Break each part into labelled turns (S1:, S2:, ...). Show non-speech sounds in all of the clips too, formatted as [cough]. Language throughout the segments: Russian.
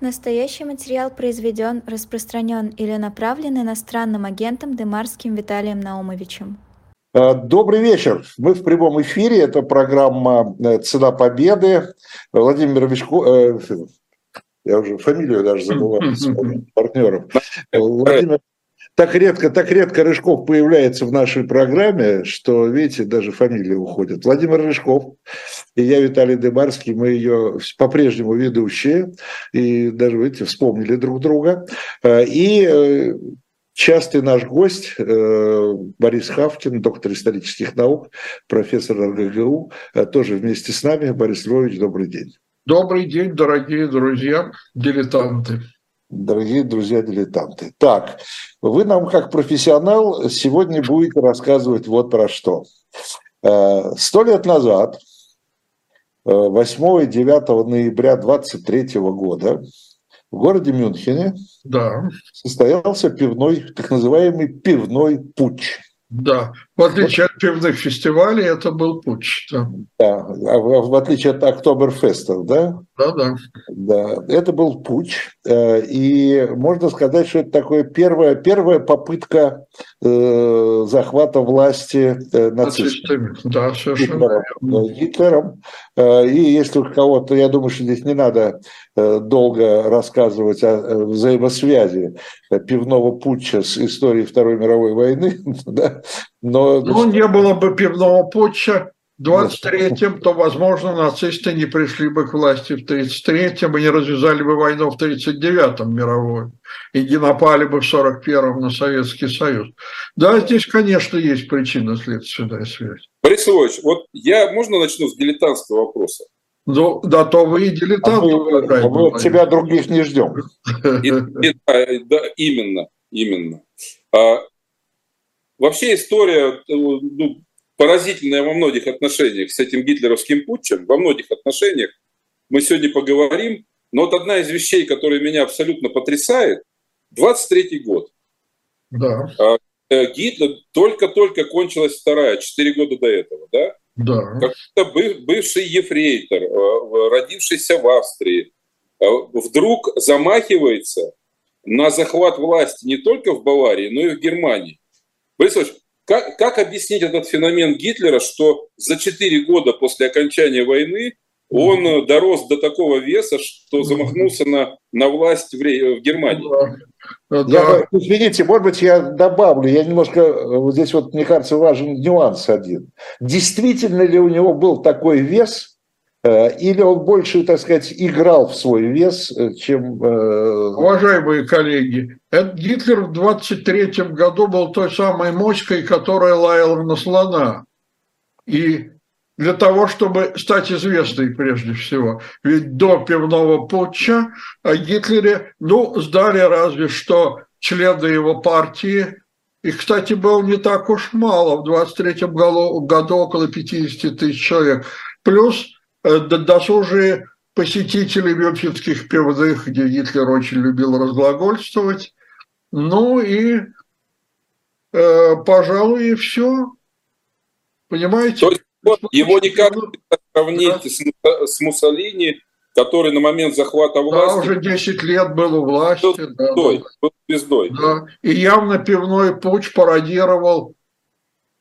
S1: Настоящий материал произведен, распространен или направлен иностранным агентом Демарским Виталием Наумовичем.
S2: Э, добрый вечер. Мы в прямом эфире. Это программа э, «Цена победы». Владимир Вичко... Э, я уже фамилию даже забываю [laughs] с партнером. Владимир так редко, так редко Рыжков появляется в нашей программе, что, видите, даже фамилия уходит. Владимир Рыжков и я, Виталий Дебарский, мы ее по-прежнему ведущие, и даже, видите, вспомнили друг друга. Э, и э, частый наш гость э, Борис Хавкин, доктор исторических наук, профессор РГГУ, тоже вместе с нами. Борис Львович, добрый день.
S3: Добрый день, дорогие друзья, дилетанты.
S2: Дорогие друзья-дилетанты. Так, вы нам как профессионал сегодня будете рассказывать вот про что. Э, сто лет назад, 8 и 9 ноября 23 года, в городе Мюнхене да. состоялся пивной, так называемый пивной путь.
S3: Да, в отличие от пивных фестивалей, это был путь.
S2: Да, да а в, в отличие от Октоберфестов, да?
S3: Да, да.
S2: Да, это был путь. Э, и можно сказать, что это такое первая, первая попытка э, захвата власти э, нацистами.
S3: Да, совершенно
S2: Гитлером. Гитлером. И если у кого-то, я думаю, что здесь не надо долго рассказывать о взаимосвязи пивного путча с историей Второй мировой войны, [laughs] да,
S3: но... Ну, не было бы пивного путча в 23-м, то, возможно, нацисты не пришли бы к власти в 33-м и не развязали бы войну в 39-м мировую и не напали бы в 41-м на Советский Союз. Да, здесь, конечно, есть причинно-следственная связь.
S4: Борис Иванович, вот я, можно начну с дилетантского вопроса?
S3: Ну, да, то вы и дилетант. А мы,
S2: мы от тебя других не ждем. [laughs]
S4: И, и, да, именно, именно. А, Вообще история э, ну, поразительная во многих отношениях с этим гитлеровским путчем, во многих отношениях. Мы сегодня поговорим. Но вот одна из вещей, которая меня абсолютно потрясает, 23-й год.
S3: Да.
S4: А, э, Гитлер только-только кончилась вторая, 4 года до этого, да?
S3: Да.
S4: Как-то бывший ефрейтор, э, родившийся в Австрии, вдруг замахивается на захват власти не только в Баварии, но и в Германии. Борис как, как объяснить этот феномен Гитлера, что за 4 года после окончания войны он mm-hmm. дорос до такого веса, что замахнулся на, на власть в, в Германии.
S2: Да. Я, извините, может быть, я добавлю, я немножко, вот здесь вот, мне кажется, важен нюанс один. Действительно ли у него был такой вес, Э, или он больше, так сказать, играл в свой вес, э, чем...
S3: Э, Уважаемые коллеги, этот Гитлер в 23 году был той самой моськой, которая лаяла на слона. И для того, чтобы стать известной прежде всего. Ведь до пивного путча о Гитлере, ну, сдали разве что члены его партии. Их, кстати, было не так уж мало. В 23 году около 50 тысяч человек. Плюс Э, досужие посетители мюнхенских пивных, где Гитлер очень любил разглагольствовать. Ну и, э, пожалуй, и все. Понимаете? То есть,
S4: вот, его никак не сравнить да. с, с Муссолини, который на момент захвата власти...
S3: Да, уже 10 лет был у власти. Был
S4: звездой. Да, был звездой.
S3: Да. И явно пивной путь пародировал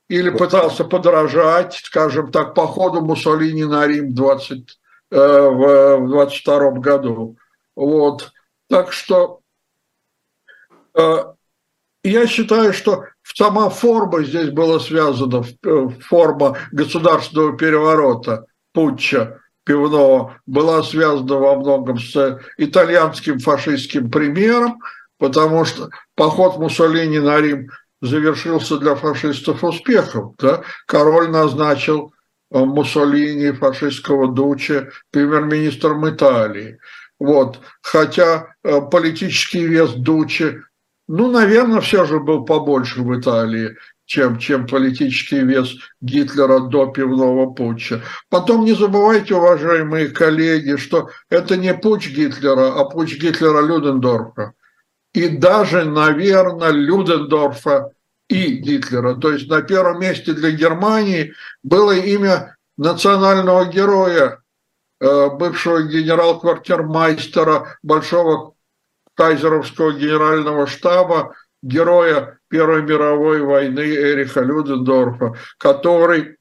S3: или пытался подражать, скажем так, походу Муссолини на Рим 20, э, в 22 году. Вот. Так что э, я считаю, что сама форма здесь была связана, э, форма государственного переворота, путча пивного, была связана во многом с итальянским фашистским примером, потому что поход Муссолини на Рим завершился для фашистов успехом. Да? Король назначил э, Муссолини, фашистского дуче, премьер-министром Италии. Вот. Хотя э, политический вес Дучи, ну, наверное, все же был побольше в Италии, чем, чем политический вес Гитлера до пивного путча. Потом не забывайте, уважаемые коллеги, что это не путь Гитлера, а путь Гитлера Людендорфа и даже, наверное, Людендорфа и Гитлера. То есть на первом месте для Германии было имя национального героя бывшего генерал-квартирмайстера Большого кайзеровского генерального штаба, героя Первой мировой войны Эриха Людендорфа, который,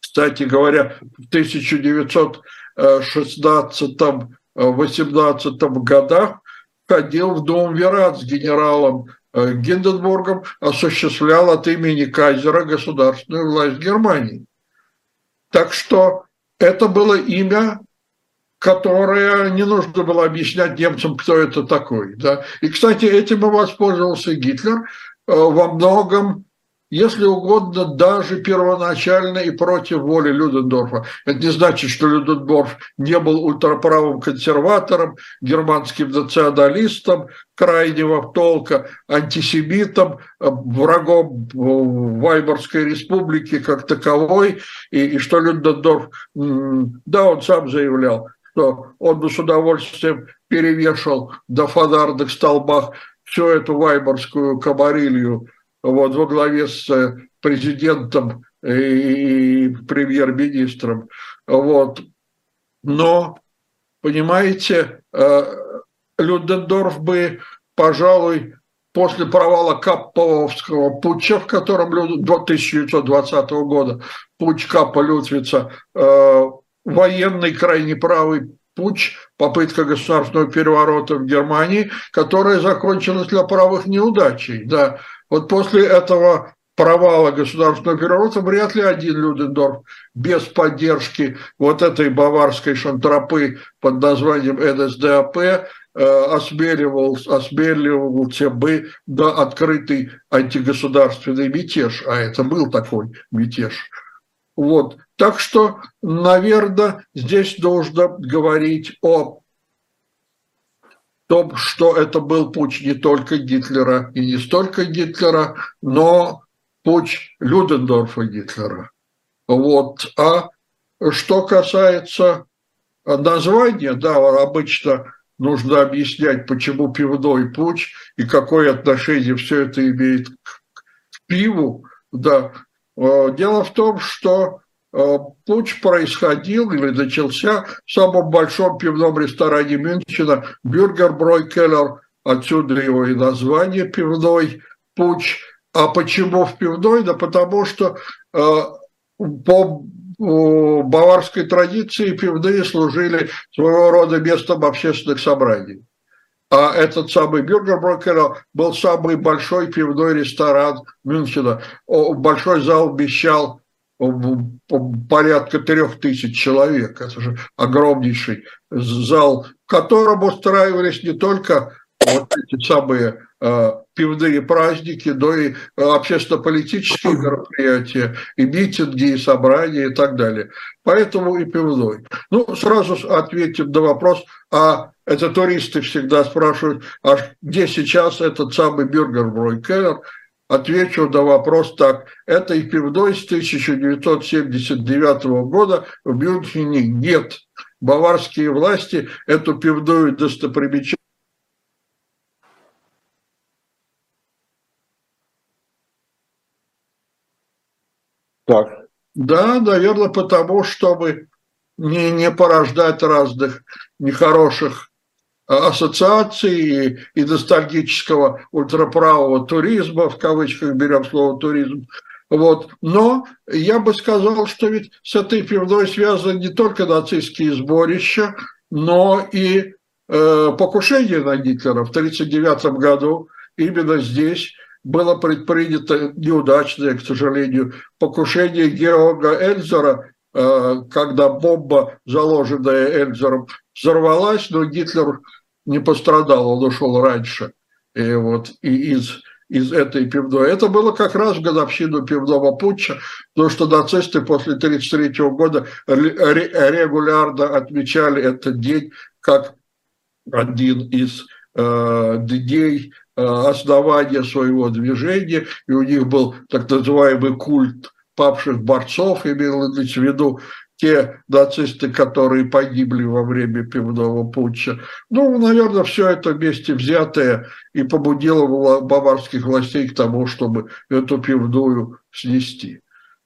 S3: кстати говоря, в 1916-18 годах ходил в Дом Верат с генералом э, Гинденбургом, осуществлял от имени кайзера государственную власть Германии. Так что это было имя которое не нужно было объяснять немцам, кто это такой. Да? И, кстати, этим и воспользовался Гитлер э, во многом, если угодно, даже первоначально и против воли Людендорфа. Это не значит, что Людендорф не был ультраправым консерватором, германским националистом, крайнего толка, антисемитом, э, врагом Вайборской республики как таковой, и, и что Людендорф, да, он сам заявлял, что он бы с удовольствием перевешал до фонарных столбах всю эту вайборскую кабарилью вот, во главе с э, президентом и премьер-министром. Вот. Но, понимаете, э, Людендорф бы, пожалуй, после провала Капповского путча, в котором до 1920 года, путч Капа Лютвица, э, военный крайне правый путь, попытка государственного переворота в Германии, которая закончилась для правых неудачей. Да. Вот после этого провала государственного переворота вряд ли один Людендорф без поддержки вот этой баварской шантропы под названием НСДАП э, осмеливался, осмеливался бы до открытый антигосударственный мятеж, а это был такой мятеж. Вот. Так что, наверное, здесь нужно говорить о том, что это был путь не только Гитлера и не столько Гитлера, но путь Людендорфа Гитлера. Вот. А что касается названия, да, обычно нужно объяснять, почему пивной путь и какое отношение все это имеет к пиву. Да. Э, дело в том, что путь происходил или начался в самом большом пивном ресторане Мюнхена Бюргер Келлер, отсюда его и название пивной путь. А почему в пивной? Да потому что э, по баварской традиции пивные служили своего рода местом общественных собраний. А этот самый Бюргерброкер был самый большой пивной ресторан Мюнхена. Большой зал вмещал порядка трех тысяч человек. Это же огромнейший зал, в котором устраивались не только вот эти самые э, пивные праздники, но и общественно-политические [coughs] мероприятия, и митинги, и собрания, и так далее. Поэтому и пивной. Ну, сразу ответим на вопрос, а это туристы всегда спрашивают, а где сейчас этот самый Бюргер Бройкеллер, Отвечу на вопрос так. Этой пивной с 1979 года в Мюнхене нет. Баварские власти эту пивную достопримечательность Так. Да, наверное, потому, чтобы не, не порождать разных нехороших ассоциации и ностальгического ультраправого туризма, в кавычках берем слово туризм, вот. Но я бы сказал, что ведь с этой пивной связаны не только нацистские сборища, но и э, покушение на Гитлера в 1939 году. Именно здесь было предпринято неудачное, к сожалению, покушение Георга Эльзера, э, когда бомба, заложенная Эльзером, взорвалась, но Гитлер не пострадал, он ушел раньше. И вот и из, из этой пивной. Это было как раз в годовщину пивного путча, потому что нацисты после 1933 года регулярно отмечали этот день как один из э, дней э, основания своего движения, и у них был так называемый культ павших борцов, имелось в виду те нацисты, которые погибли во время пивного путча. Ну, наверное, все это вместе взятое и побудило баварских властей к тому, чтобы эту пивную снести.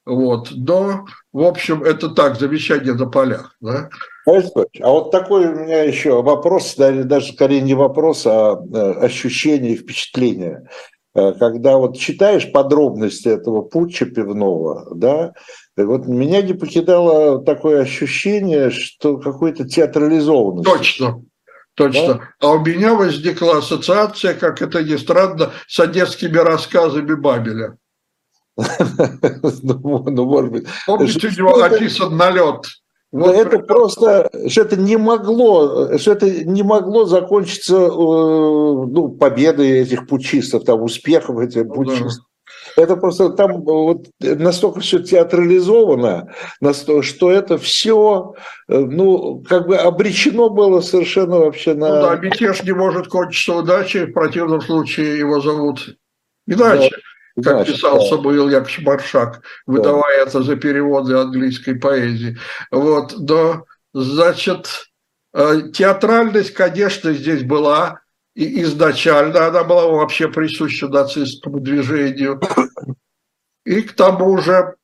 S3: Вот. Но, в общем, это так, завещание на полях. Да?
S2: А вот такой у меня еще вопрос, даже скорее не вопрос, а э, ощущение и впечатление. Э, когда вот читаешь подробности этого путча пивного, да, вот меня не покидало такое ощущение, что какой-то театрализованность.
S3: Точно, точно. Да? А у меня возникла ассоциация, как это ни странно, с одесскими рассказами Бабеля. [laughs] Ну, ну, может быть. Помните, у него описан налет
S2: вот это просто, что это не могло, что это не могло закончиться э, ну, победой этих пучистов, там, успехом этих ну, пучистов. Да. Это просто там вот настолько все театрализовано, что это все, э, ну, как бы обречено было совершенно вообще на...
S3: Ну да, мятеж не может кончиться удачей, в противном случае его зовут иначе. Да как Значит, писал да. Самуил Яковлевич Маршак, выдавая да. это за переводы английской поэзии. Вот, но, значит, э, театральность, конечно, здесь была, и изначально она была вообще присуща нацистскому движению. И к тому же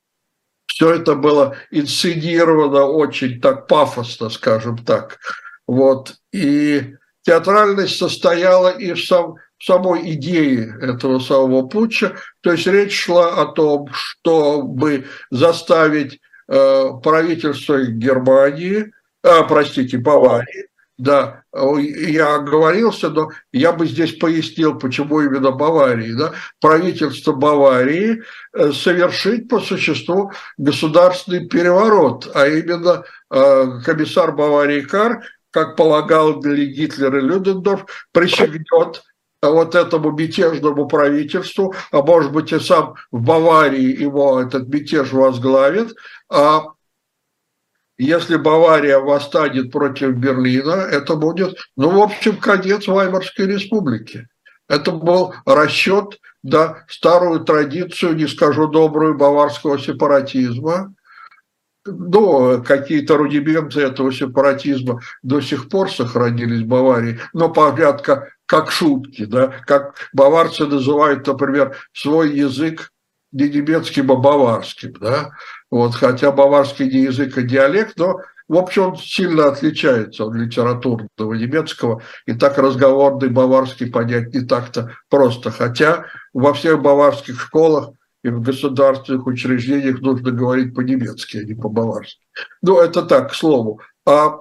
S3: все это было инсценировано очень так пафосно, скажем так. Вот. И театральность состояла и в, сам, в самой идее этого самого путча. То есть речь шла о том, чтобы заставить э, правительство Германии, э, простите, Баварии, да, я оговорился, но я бы здесь пояснил, почему именно Баварии. Да? Правительство Баварии э, совершить по существу государственный переворот, а именно э, комиссар Баварии Кар, как полагал для Гитлера Людендорф, присягнет вот этому мятежному правительству, а может быть и сам в Баварии его этот мятеж возглавит, а если Бавария восстанет против Берлина, это будет, ну, в общем, конец Ваймарской республики. Это был расчет на старую традицию, не скажу добрую, баварского сепаратизма. Ну, какие-то рудименты этого сепаратизма до сих пор сохранились в Баварии, но порядка как шутки, да, как баварцы называют, например, свой язык не немецким, а баварским, да, вот, хотя баварский не язык, а диалект, но, в общем, он сильно отличается от литературного немецкого, и так разговорный баварский понять не так-то просто, хотя во всех баварских школах и в государственных учреждениях нужно говорить по-немецки, а не по-баварски. Ну, это так, к слову. А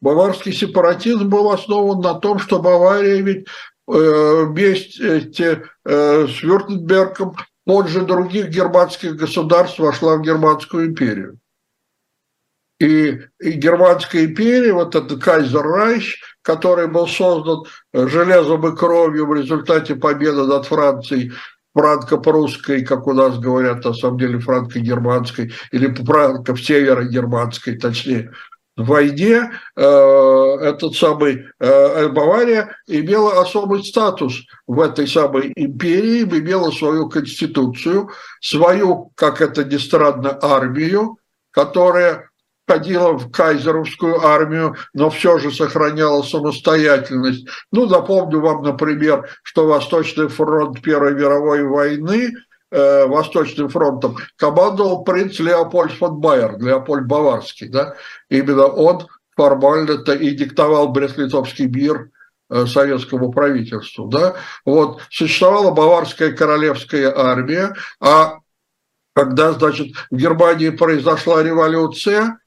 S3: Баварский сепаратизм был основан на том, что Бавария ведь э, вместе э, с Вюртембергом, позже других германских государств вошла в Германскую империю. И, и Германская империя, вот этот Кайзер Райш, который был создан железом и кровью в результате победы над Францией, франко-прусской, как у нас говорят, на самом деле франко-германской, или франко-северо-германской, точнее, войне э, этот самый э, Бавария имела особый статус в этой самой империи, имела свою конституцию, свою, как это ни странно, армию, которая ходила в кайзеровскую армию, но все же сохраняла самостоятельность. Ну, напомню вам, например, что Восточный фронт Первой мировой войны – э, Восточным фронтом командовал принц Леопольд фон Байер, Леопольд Баварский. Да? Именно он формально-то и диктовал Брест-Литовский мир э, советскому правительству. Да? Вот, существовала Баварская королевская армия, а когда, значит, в Германии произошла революция,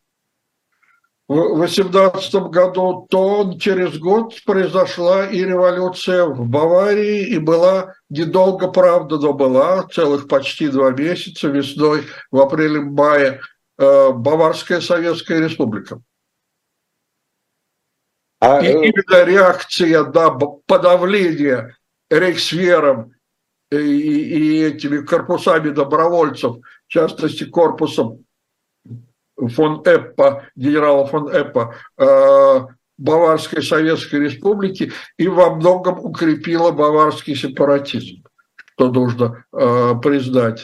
S3: в 18 году, то через год произошла и революция в Баварии, и была недолго, правда, но была, целых почти два месяца весной, в апреле-мае, э, Баварская Советская Республика. А, и э, именно реакция на подавление рейхсвером и, и этими корпусами добровольцев, в частности, корпусом фон Эппа, генерала фон Эппа, э, Баварской Советской Республики и во многом укрепила баварский сепаратизм, что нужно э, признать.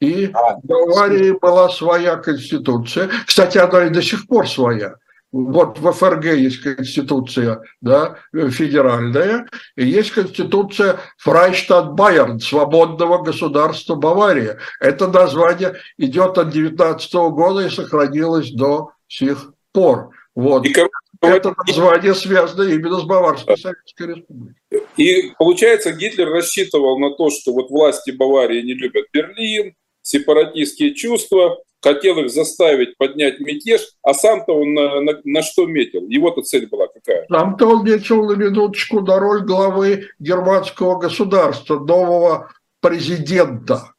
S3: И а, в Баварии была своя конституция. Кстати, она и до сих пор своя. Вот в ФРГ есть конституция да, федеральная, и есть конституция Фрайштадт Байерн, свободного государства Бавария. Это название идет от 19 года и сохранилось до сих пор. Вот. И, это название связано именно с Баварской Советской Республикой.
S4: И получается, Гитлер рассчитывал на то, что вот власти Баварии не любят Берлин, сепаратистские чувства, хотел их заставить поднять мятеж, а сам-то он на, на, на что метил? Его-то цель была какая?
S3: Сам-то он метил на минуточку на роль главы германского государства, нового президента.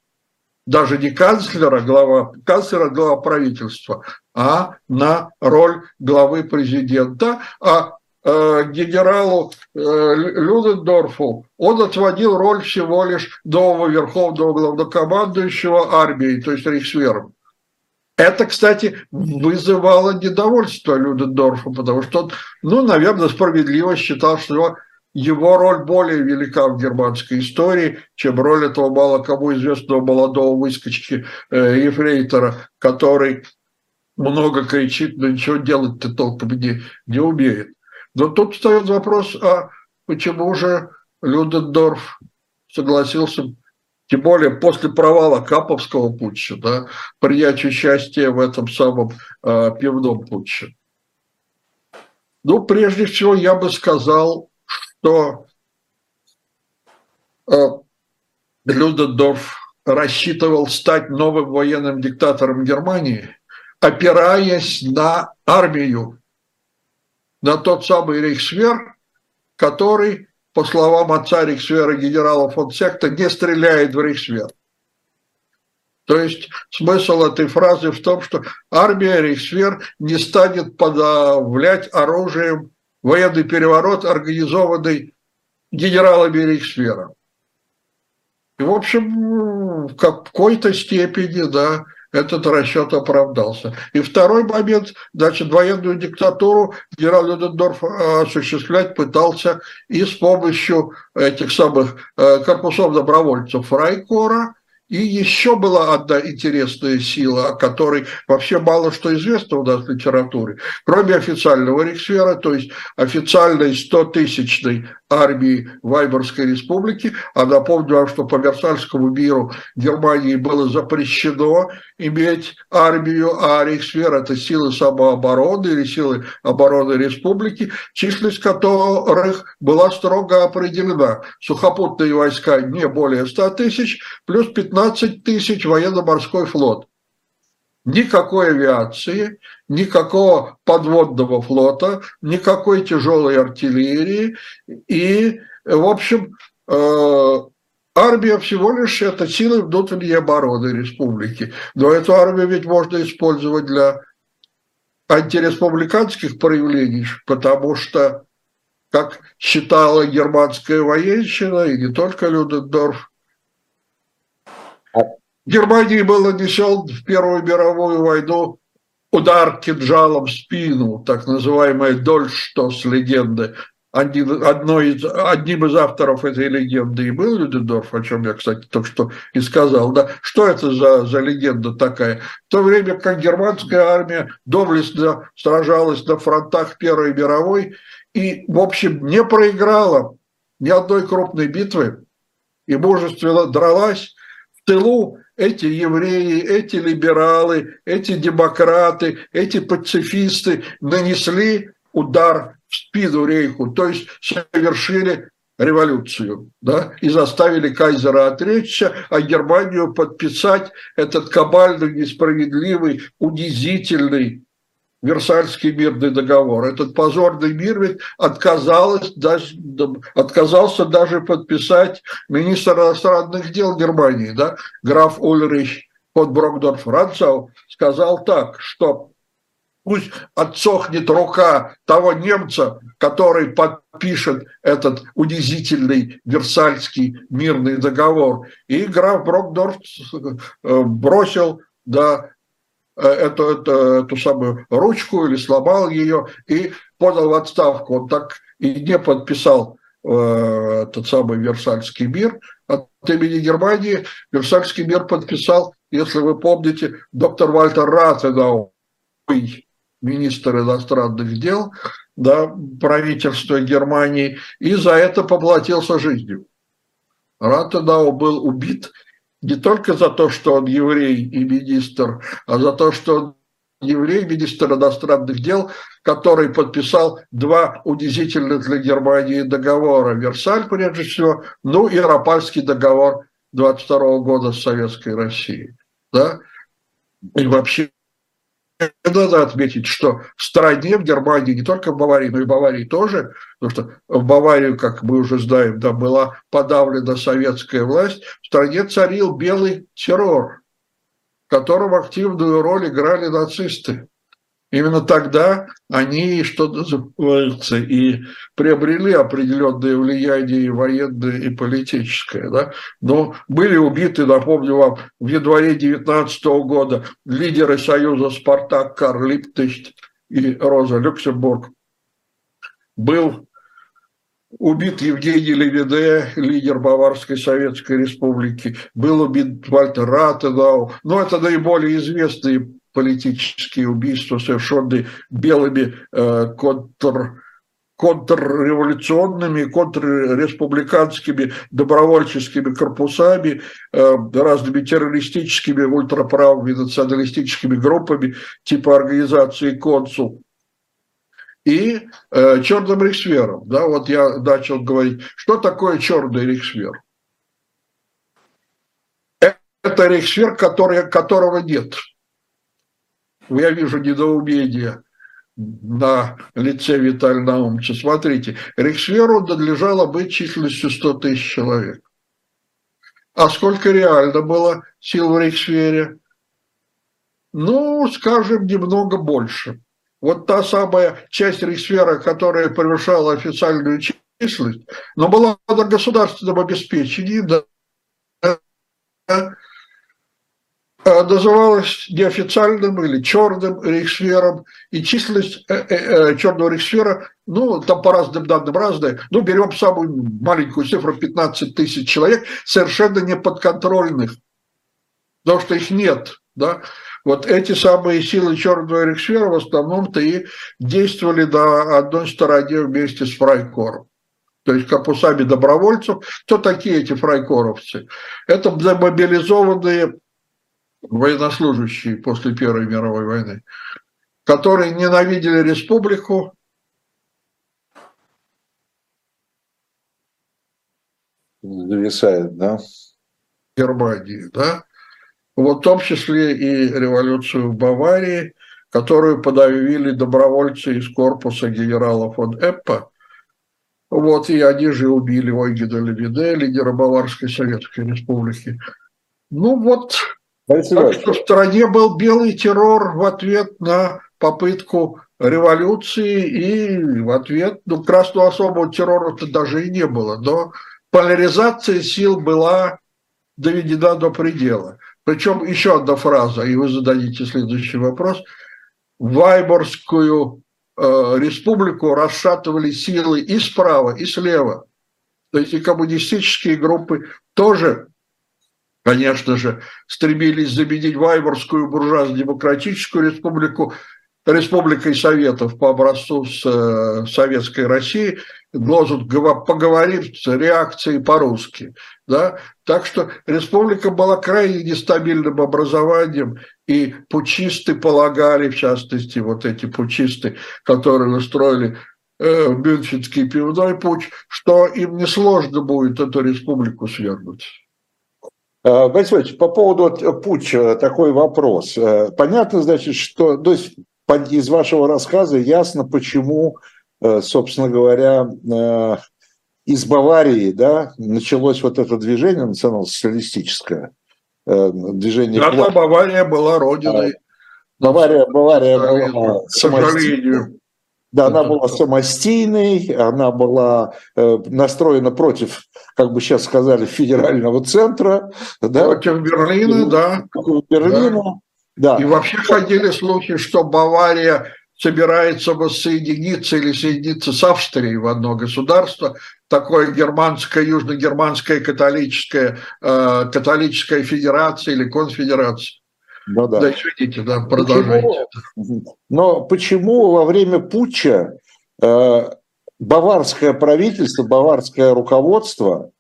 S3: Даже не канцлера, глава, канцлера, глава правительства, а на роль главы президента. А э, генералу э, Людендорфу он отводил роль всего лишь нового верховного главнокомандующего армии, то есть Рейхсвером. Это, кстати, вызывало недовольство Людендорфа, потому что он, ну, наверное, справедливо считал, что его роль более велика в германской истории, чем роль этого мало кому известного молодого выскочки э, Ефрейтора, который много кричит, но ничего делать-то толком не, не умеет. Но тут встает вопрос, а почему же Людендорф согласился тем более после провала Каповского путча, да, принять участие в этом самом э, пивном путче. Ну, прежде всего, я бы сказал, что э, Людендорф рассчитывал стать новым военным диктатором Германии, опираясь на армию, на тот самый Рейхсвер, который по словам отца Рейхсвера генерала фон Секта, не стреляет в Рейхсвер. То есть смысл этой фразы в том, что армия Рейхсвер не станет подавлять оружием военный переворот, организованный генералами Рейхсвера. И, в общем, в какой-то степени, да, этот расчет оправдался. И второй момент, значит, военную диктатуру генерал Людендорф э, осуществлять пытался и с помощью этих самых э, корпусов добровольцев Фрайкора – и еще была одна интересная сила, о которой вообще мало что известно у нас в литературе. Кроме официального Рейхсфера, то есть официальной 100-тысячной армии Вайборской республики, а напомню вам, что по Версальскому миру Германии было запрещено иметь армию, а Рейхсфер – это силы самообороны или силы обороны республики, численность которых была строго определена. Сухопутные войска не более 100 тысяч, плюс 15 тысяч военно-морской флот. Никакой авиации, никакого подводного флота, никакой тяжелой артиллерии. И, в общем, э, Армия всего лишь это силы внутренней обороны республики. Но эту армию ведь можно использовать для антиреспубликанских проявлений, потому что, как считала германская военщина, и не только Людендорф, Германии был нанесен в Первую мировую войну удар кинжалом в спину, так называемая Дольштос легенды один, одной из, одним из авторов этой легенды и был Людендорф, о чем я, кстати, только что и сказал. Да? Что это за, за легенда такая? В то время как германская армия доблестно сражалась на фронтах Первой мировой и, в общем, не проиграла ни одной крупной битвы и мужественно дралась, в тылу эти евреи, эти либералы, эти демократы, эти пацифисты нанесли удар в спину рейху, то есть совершили революцию, да, и заставили кайзера отречься, а Германию подписать этот кабальный, несправедливый, унизительный Версальский мирный договор. Этот позорный мир ведь отказалась, даже, отказался даже подписать министр иностранных дел Германии, да, граф Ульрих фон Брокдорф Ранцау, сказал так, что пусть отсохнет рука того немца, который подпишет этот унизительный Версальский мирный договор. И граф Брокдорф э, бросил да, эту, эту, эту самую ручку или сломал ее и подал в отставку. Он так и не подписал э, тот самый Версальский мир от имени Германии. Версальский мир подписал, если вы помните, доктор Вальтер Ратенау, министр иностранных дел да, правительства Германии, и за это поплатился жизнью. Ратенау был убит не только за то, что он еврей и министр, а за то, что он еврей, министр иностранных дел, который подписал два унизительных для Германии договора. Версаль, прежде всего, ну и Рапальский договор 22 года с Советской Россией. Да? И вообще надо отметить, что в стране, в Германии, не только в Баварии, но и в Баварии тоже, потому что в Баварию, как мы уже знаем, да, была подавлена советская власть, в стране царил белый террор, в котором активную роль играли нацисты. Именно тогда они, что называется, и приобрели определенное влияние и военное, и политическое. Да? Но были убиты, напомню вам, в январе 19 года лидеры Союза «Спартак» Карл Липтыш и Роза Люксембург. Был убит Евгений Левиде, лидер Баварской Советской Республики. Был убит Вальтер Ратенау. Но это наиболее известные политические убийства, совершенные белыми э, контр контрреволюционными, контрреспубликанскими добровольческими корпусами, э, разными террористическими, ультраправыми, националистическими группами типа организации «Консул», и э, черным рейхсвером. Да, вот я начал говорить, что такое черный рейхсвер? Это рейхсвер, который, которого нет – я вижу недоумение на лице Виталия Наумовича. Смотрите, Рейхсверу надлежало быть численностью 100 тысяч человек. А сколько реально было сил в Рейхсвере? Ну, скажем, немного больше. Вот та самая часть Рейхсфера, которая превышала официальную численность, но была на государственном обеспечении, да, называлось неофициальным или черным рейхсфером, и численность э, э, черного рейхсфера, ну, там по разным данным разная, ну, берем самую маленькую цифру, 15 тысяч человек, совершенно неподконтрольных, потому что их нет, да, вот эти самые силы черного рейхсфера в основном-то и действовали на одной стороне вместе с фрайкором то есть корпусами добровольцев. Кто такие эти фрайкоровцы? Это мобилизованные военнослужащие после Первой мировой войны, которые ненавидели республику,
S2: зависает, да?
S3: Германии, да? Вот в том числе и революцию в Баварии, которую подавили добровольцы из корпуса генерала фон Эппа. Вот, и они же убили Ойгена Левиде, лидера Баварской Советской Республики. Ну вот, так что в стране был белый террор в ответ на попытку революции и в ответ, ну, красного особого террора-то даже и не было, но поляризация сил была доведена до предела. Причем еще одна фраза, и вы зададите следующий вопрос. Вайборскую э, республику расшатывали силы и справа, и слева. То есть и коммунистические группы тоже конечно же, стремились заменить Вайборскую буржуазно-демократическую республику республикой Советов по образцу с э, Советской России, лозунг «поговорим с реакцией по-русски». Да? Так что республика была крайне нестабильным образованием, и пучисты полагали, в частности, вот эти пучисты, которые устроили э, Мюнхенский пивной путь, что им несложно будет эту республику свергнуть.
S2: Э, Борис Иванович, по поводу путча такой вопрос. Э, понятно, значит, что то есть, из вашего рассказа ясно, почему, э, собственно говоря, из Баварии да, началось вот это движение национал-социалистическое. Движение
S3: да, Бавария была родиной.
S2: Бавария, Бавария была, к сожалению. Да, она была самостийной, она была э, настроена против, как бы сейчас сказали, федерального центра.
S3: Да? Против Берлина, да.
S2: Против Берлина,
S3: да. да. И вообще ходили слухи, что Бавария собирается воссоединиться или соединиться с Австрией в одно государство, такое германское, южно-германское католическое, э, католическая федерация или конфедерация. Ну, да. да, извините, да, продолжайте.
S2: Почему, но почему во время путча э, баварское правительство, баварское руководство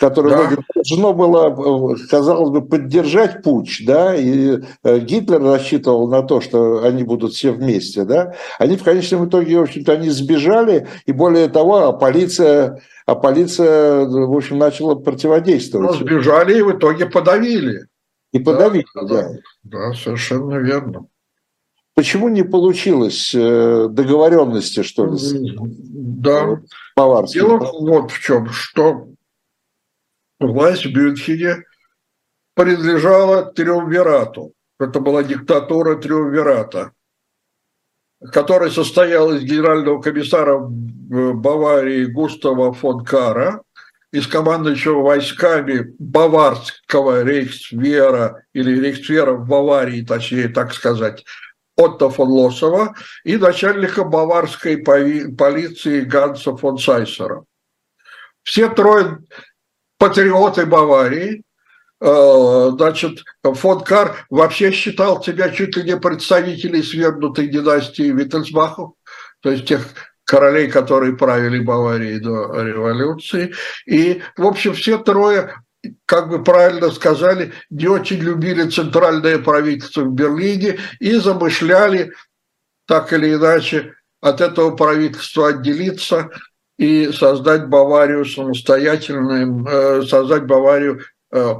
S2: которое да. должно было, казалось бы, поддержать путь, да, и э, Гитлер рассчитывал на то, что они будут все вместе, да, они в конечном итоге, в общем-то, они сбежали, и более того, а полиция, а полиция, в общем, начала противодействовать.
S3: Ну, сбежали и в итоге подавили.
S2: И подавили, да.
S3: Да, да, да совершенно верно.
S2: Почему не получилось э, договоренности, что ли?
S3: Да. Дело вот в чем, что власть в Мюнхене принадлежала Триумвирату. Это была диктатура Триумвирата, которая состояла из генерального комиссара Баварии Густава фон Кара, из командующего войсками баварского рейхсвера или рейхсвера в Баварии, точнее так сказать, Отто фон Лосова и начальника баварской полиции Ганса фон Сайсера. Все трое патриоты Баварии, э, значит, фон Кар вообще считал себя чуть ли не представителей свергнутой династии Виттельсбахов, то есть тех королей, которые правили Баварией до революции. И, в общем, все трое, как бы правильно сказали, не очень любили центральное правительство в Берлине и замышляли так или иначе от этого правительства отделиться – и создать Баварию самостоятельным, э, создать Баварию э,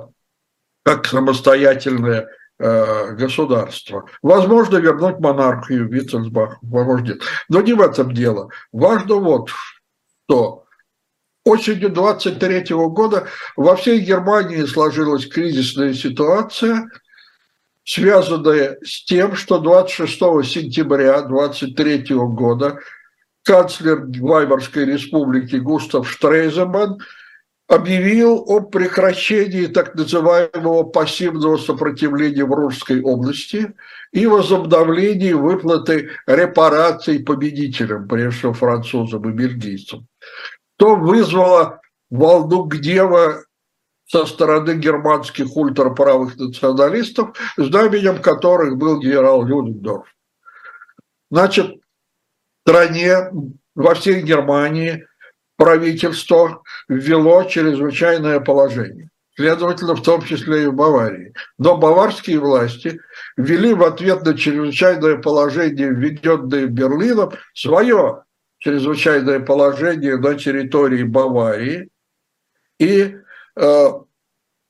S3: как самостоятельное э, государство. Возможно, вернуть монархию Виттельсбах, возможно, Но не в этом дело. Важно вот что. Осенью 23 года во всей Германии сложилась кризисная ситуация, связанная с тем, что 26 сентября 23 года канцлер Вайборской республики Густав Штрейземан объявил о прекращении так называемого пассивного сопротивления в Русской области и возобновлении выплаты репараций победителям, прежде всего французам и бельгийцам, то вызвало волну гнева со стороны германских ультраправых националистов, знаменем которых был генерал Людендорф. Значит, стране, во всей Германии правительство ввело чрезвычайное положение. Следовательно, в том числе и в Баварии. Но баварские власти ввели в ответ на чрезвычайное положение, введенное Берлином, свое чрезвычайное положение на территории Баварии и э,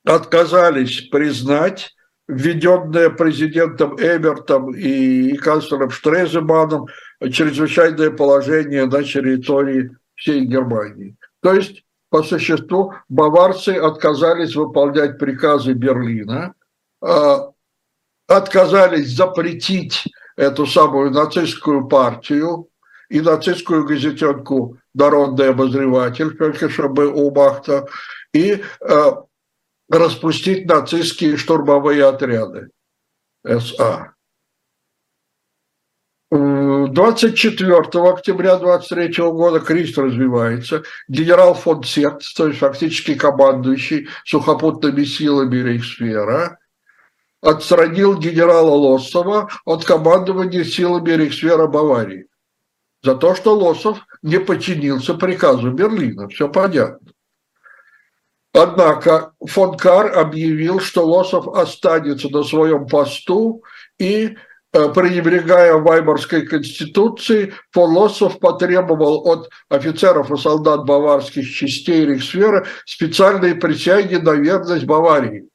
S3: отказались признать введенное президентом Эбертом и канцлером Штреземаном чрезвычайное положение на территории всей Германии. То есть, по существу, баварцы отказались выполнять приказы Берлина, а, отказались запретить эту самую нацистскую партию и нацистскую газетенку «Народный обозреватель», только чтобы у Махта, и а, распустить нацистские штурмовые отряды СА. 24 октября 23 года кризис развивается. Генерал фон Сет, то есть фактически командующий сухопутными силами Рейхсфера, отстранил генерала Лосова от командования силами Рейхсфера Баварии за то, что Лосов не подчинился приказу Берлина. Все понятно. Однако фон Кар объявил, что Лосов останется на своем посту и э, пренебрегая Вайборской конституцией, фон Лосов потребовал от офицеров и солдат баварских частей Рейхсфера специальные присяги на верность Баварии,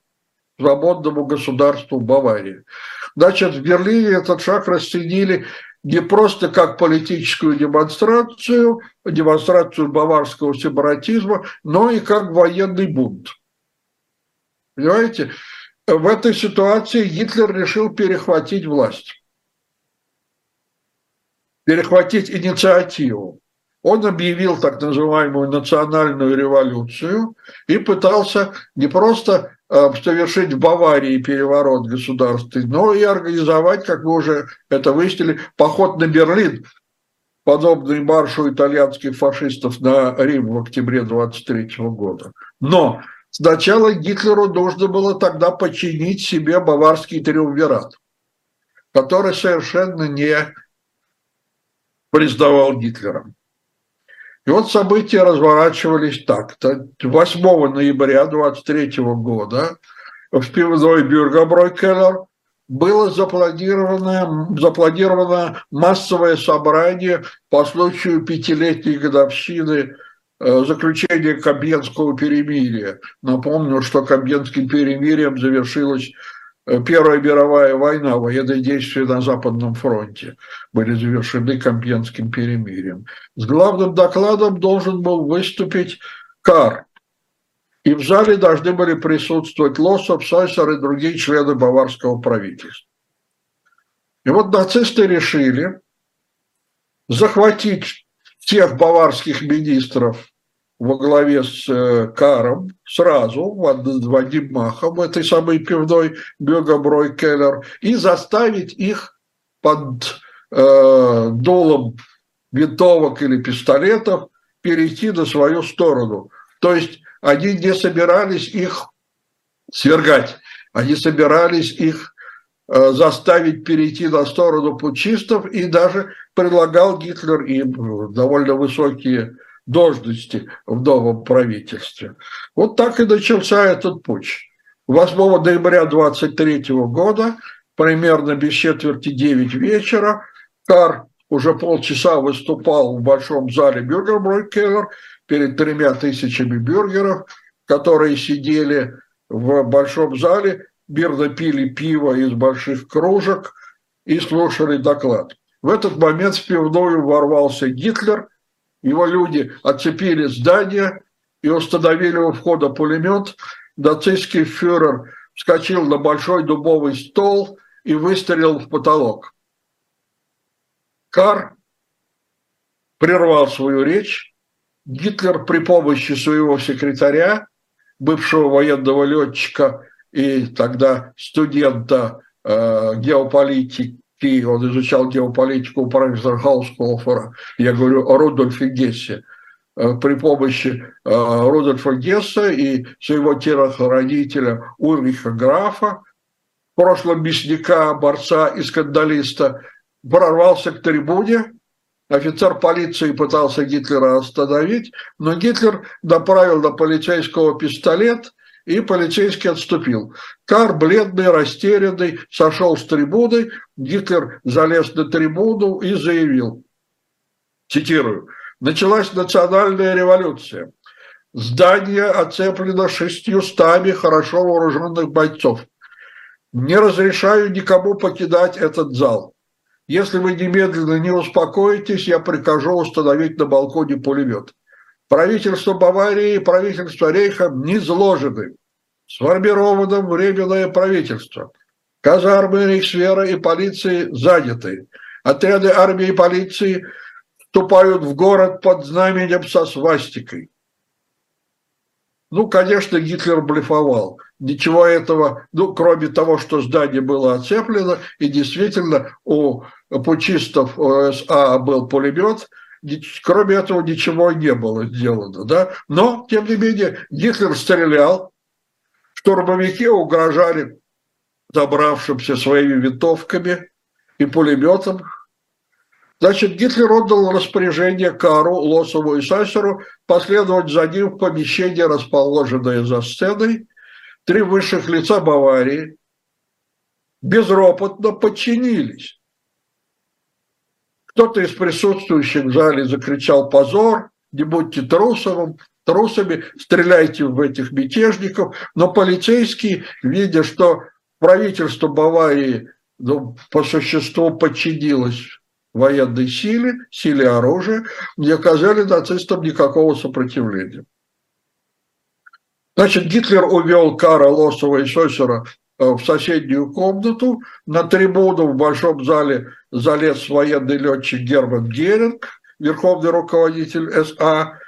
S3: свободному государству Баварии. Значит, в Берлине этот шаг расценили не просто как политическую демонстрацию, демонстрацию баварского сепаратизма, но и как военный бунт. Понимаете? В этой ситуации Гитлер решил перехватить власть, перехватить инициативу. Он объявил так называемую национальную революцию и пытался не просто Э, совершить в Баварии переворот государственный, но и организовать, как вы уже это выяснили, поход на Берлин, подобный маршу итальянских фашистов на Рим в октябре 23 года. Но Сначала Гитлеру нужно было тогда подчинить себе баварский триумвират, который совершенно не признавал Гитлера. И вот события разворачивались так. 8 ноября 23 года в пивной Бюргобройкеллер было запланировано, запланировано массовое собрание по случаю пятилетней годовщины э, заключения Кобенского перемирия. Напомню, что Кобенским перемирием завершилась э, Первая мировая война, военные действия на Западном фронте были завершены Компьенским перемирием. С главным докладом должен был выступить Кар, и в зале должны были присутствовать Лосов, Сойсер и другие члены баварского правительства. И вот нацисты решили захватить всех баварских министров во главе с э, Каром сразу в одним махом, этой самой пивной Бюгаброй Келлер, и заставить их под э, долом винтовок или пистолетов перейти на свою сторону. То есть они не собирались их свергать, они собирались их заставить перейти на сторону путчистов, и даже предлагал Гитлер им довольно высокие должности в новом правительстве. Вот так и начался этот путь. 8 ноября 23 года, примерно без четверти 9 вечера, Кар уже полчаса выступал в большом зале Бюргербройкеллер перед тремя тысячами бюргеров, которые сидели в большом зале, мирно пили пиво из больших кружек и слушали доклад. В этот момент в пивную ворвался Гитлер, его люди оцепили здание и установили у входа пулемет. Нацистский фюрер вскочил на большой дубовый стол и выстрелил в потолок. Кар прервал свою речь, Гитлер при помощи своего секретаря, бывшего военного летчика и тогда студента э, геополитики, он изучал геополитику у профессора Хаускофера, я говорю о Рудольфе Гессе, э, при помощи э, Рудольфа Гесса и своего телохранителя Ульриха Графа, в мясника, борца и скандалиста, прорвался к трибуне, Офицер полиции пытался Гитлера остановить, но Гитлер направил на полицейского пистолет, и полицейский отступил. Кар, бледный, растерянный, сошел с трибуны, Гитлер залез на трибуну и заявил, цитирую, «Началась национальная революция. Здание оцеплено шестьюстами хорошо вооруженных бойцов. Не разрешаю никому покидать этот зал. Если вы немедленно не успокоитесь, я прикажу установить на балконе пулемет. Правительство Баварии и правительство Рейха не зложены. Сформировано временное правительство. Казармы Рейхсвера и полиции заняты. Отряды армии и полиции вступают в город под знаменем со свастикой. Ну, конечно, Гитлер блефовал. Ничего этого, ну, кроме того, что здание было оцеплено, и действительно у пучистов ОСА был пулемет, кроме этого ничего не было сделано. Да? Но, тем не менее, Гитлер стрелял, штурмовики угрожали забравшимся своими винтовками и пулеметом. Значит, Гитлер отдал распоряжение Кару, Лосову и Сассеру последовать за ним в помещение, расположенное за сценой. Три высших лица Баварии безропотно подчинились. Кто-то из присутствующих в зале закричал «позор», «не будьте трусовым», трусами, стреляйте в этих мятежников. Но полицейские, видя, что правительство Баварии ну, по существу подчинилось военной силе, силе оружия, не оказали нацистам никакого сопротивления. Значит, Гитлер увел Кара Лосова и Сосера в соседнюю комнату. На трибуну в большом зале залез военный летчик Герман Геринг, верховный руководитель СА,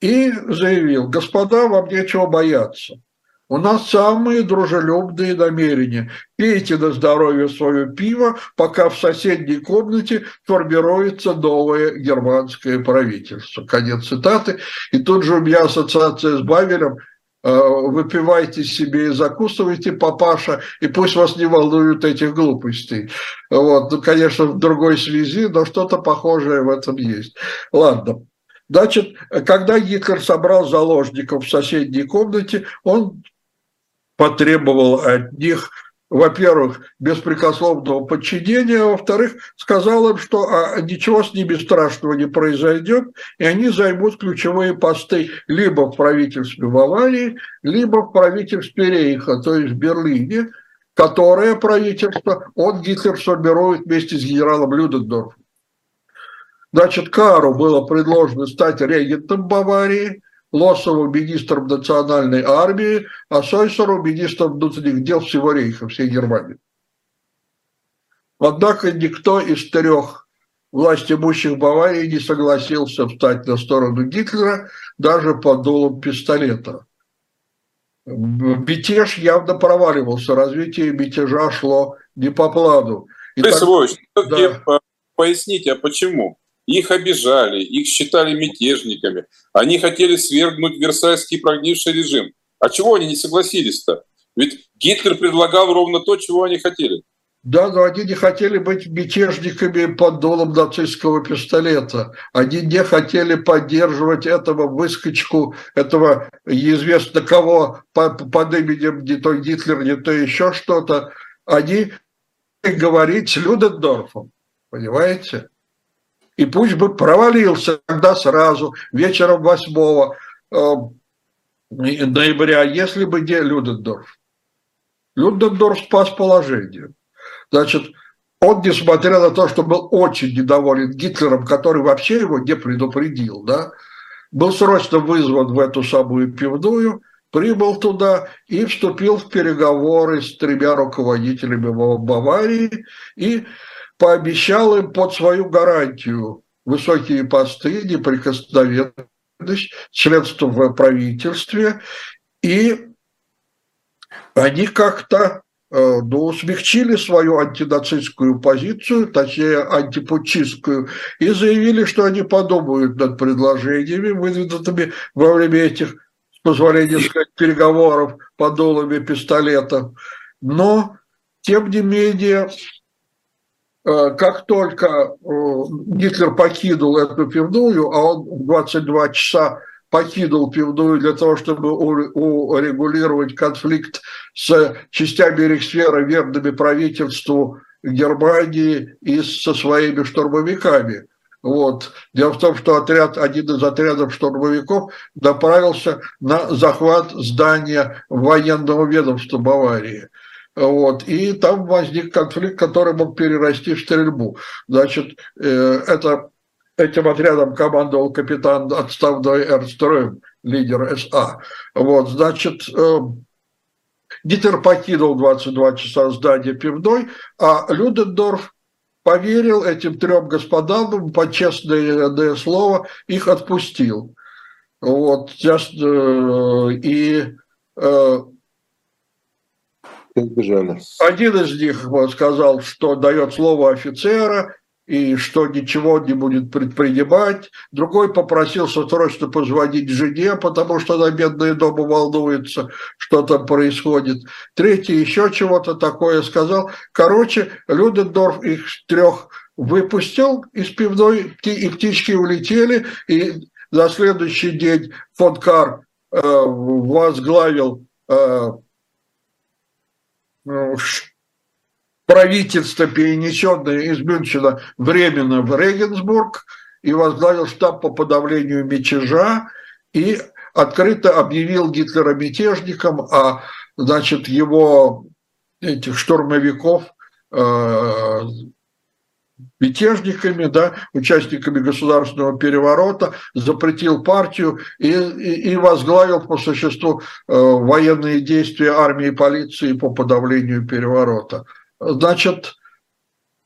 S3: и заявил, господа, вам нечего бояться. У нас самые дружелюбные намерения. Пейте на здоровье свое пиво, пока в соседней комнате формируется новое германское правительство. Конец цитаты. И тут же у меня ассоциация с Бавелем. Выпивайте себе и закусывайте, папаша, и пусть вас не волнуют этих глупостей. Вот, ну, конечно, в другой связи, но что-то похожее в этом есть. Ладно. Значит, когда Гитлер собрал заложников в соседней комнате, он потребовал от них во-первых, беспрекословного подчинения, а во-вторых, сказал им, что а, ничего с ними страшного не произойдет, и они займут ключевые посты либо в правительстве Баварии, либо в правительстве Рейха, то есть в Берлине, которое правительство он Гитлер сформирует вместе с генералом Людендорфом. Значит, Кару было предложено стать регентом Баварии – Лосову министром национальной армии, а Сойсеру министром внутренних дел всего Рейха, всей Германии. Однако никто из трех власть имущих Баварии не согласился встать на сторону Гитлера даже под дулом пистолета. Мятеж явно проваливался, развитие мятежа шло не по плану.
S4: И так... да. поясните, а почему? Их обижали, их считали мятежниками. Они хотели свергнуть Версальский прогнивший режим. А чего они не согласились-то? Ведь Гитлер предлагал ровно то, чего они хотели.
S3: Да, но они не хотели быть мятежниками под дулом нацистского пистолета. Они не хотели поддерживать этого выскочку, этого неизвестно кого под именем не то Гитлер, не то еще что-то. Они говорить с Людендорфом, понимаете? И пусть бы провалился тогда сразу, вечером 8 э, ноября, если бы не Людендорф. Людендорф спас положение. Значит, он, несмотря на то, что был очень недоволен Гитлером, который вообще его не предупредил, да, был срочно вызван в эту самую пивную, прибыл туда и вступил в переговоры с тремя руководителями Баварии и пообещал им под свою гарантию высокие посты, неприкосновенность, членство в правительстве, и они как-то э, ну, смягчили свою антинацистскую позицию, точнее антипутчистскую, и заявили, что они подумают над предложениями, выдвинутыми во время этих, с позволения сказать, переговоров под дулами пистолетов. Но, тем не менее, как только э, Гитлер покинул эту пивную, а он в 22 часа покинул пивную для того, чтобы урегулировать конфликт с частями Рейхсфера, верными правительству Германии и со своими штурмовиками. Вот. Дело в том, что отряд, один из отрядов штурмовиков направился на захват здания военного ведомства Баварии. Вот, и там возник конфликт, который мог перерасти в стрельбу. Значит, э, это, этим отрядом командовал капитан отставной Эрнстрöm, лидер СА. Вот, значит, э, Гитлер покинул 22 часа здание пивной, а Людендорф поверил этим трем господам, по честное слово, их отпустил. Вот, э, и Бежали. Один из них сказал, что дает слово офицера и что ничего не будет предпринимать. Другой попросился срочно позвонить жене, потому что она бедная дома волнуется, что там происходит. Третий еще чего-то такое сказал. Короче, Людендорф их трех выпустил из пивной, и птички улетели, и на следующий день фон Кар э, возглавил э, правительство, перенесенное из Мюнхена временно в Регенсбург, и возглавил штаб по подавлению мятежа, и открыто объявил Гитлера мятежником, а значит, его этих штурмовиков э, мятежниками, да, участниками государственного переворота, запретил партию и, и, и возглавил по существу э, военные действия армии и полиции по подавлению переворота. Значит,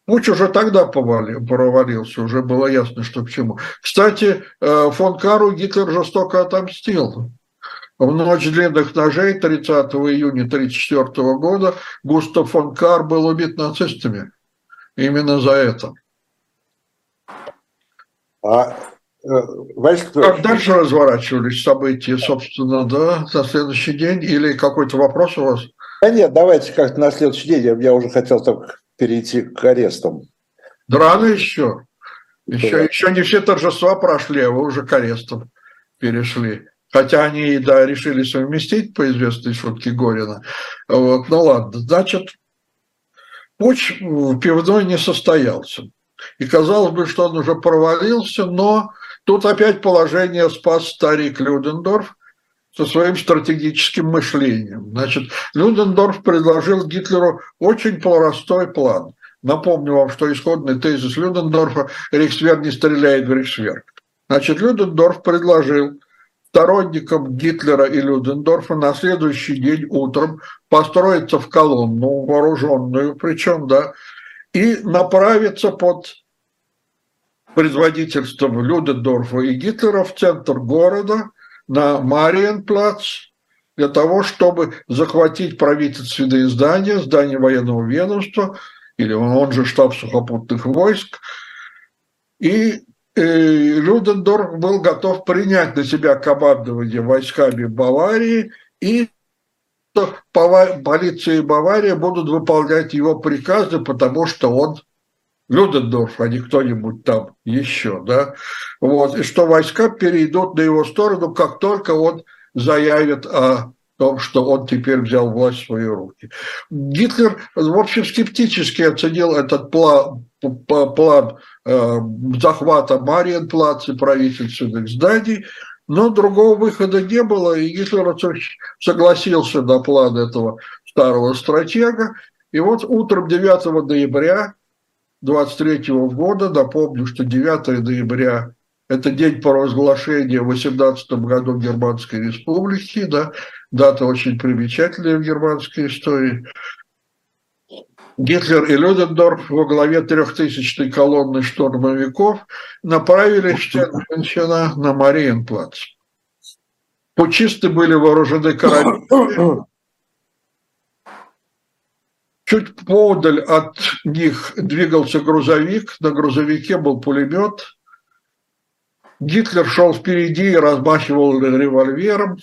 S3: Путь уже тогда провалился, уже было ясно, что к чему. Кстати, э, фон Кару Гитлер жестоко отомстил. В ночь длинных ножей 30 июня 1934 года Густав фон Кар был убит нацистами именно за это.
S2: А
S3: Васька, как дальше разворачивались события, собственно, да, на следующий день? Или какой-то вопрос у вас?
S2: Да нет, давайте как-то на следующий день. Я уже хотел так перейти к арестам.
S3: Да рано еще. Еще, да. еще не все торжества прошли, а вы уже к арестам перешли. Хотя они, да, решили совместить по известной шутке Горина. Вот, ну ладно, значит, путь пивной не состоялся. И казалось бы, что он уже провалился, но тут опять положение спас старик Людендорф со своим стратегическим мышлением. Значит, Людендорф предложил Гитлеру очень простой план. Напомню вам, что исходный тезис Людендорфа «Рейхсвер не стреляет в Рейхсвер». Значит, Людендорф предложил сторонникам Гитлера и Людендорфа на следующий день утром построиться в колонну, вооруженную причем, да, и направиться под предводительством Людендорфа и Гитлера в центр города на Мариенплац для того, чтобы захватить правительственные здания, здание военного ведомства, или он же штаб сухопутных войск, и Людендорф был готов принять на себя командование войсками Баварии и полиция и Бавария будут выполнять его приказы, потому что он Людендорф, а не кто-нибудь там еще, да, вот, и что войска перейдут на его сторону, как только он заявит о том, что он теперь взял власть в свои руки. Гитлер, в общем, скептически оценил этот план, план э, захвата Мариенплац и правительственных зданий, но другого выхода не было, и Гитлер согласился на план этого старого стратега. И вот утром 9 ноября 23 года, напомню, что 9 ноября – это день провозглашения в 18 году Германской Республики, да, дата очень примечательная в германской истории. Гитлер и Людендорф во главе трехтысячной колонны штурмовиков направились Штенхенщина на Мариенплац. Пучисты были вооружены карабинами. Чуть подаль от них двигался грузовик, на грузовике был пулемет. Гитлер шел впереди и размахивал револьвером.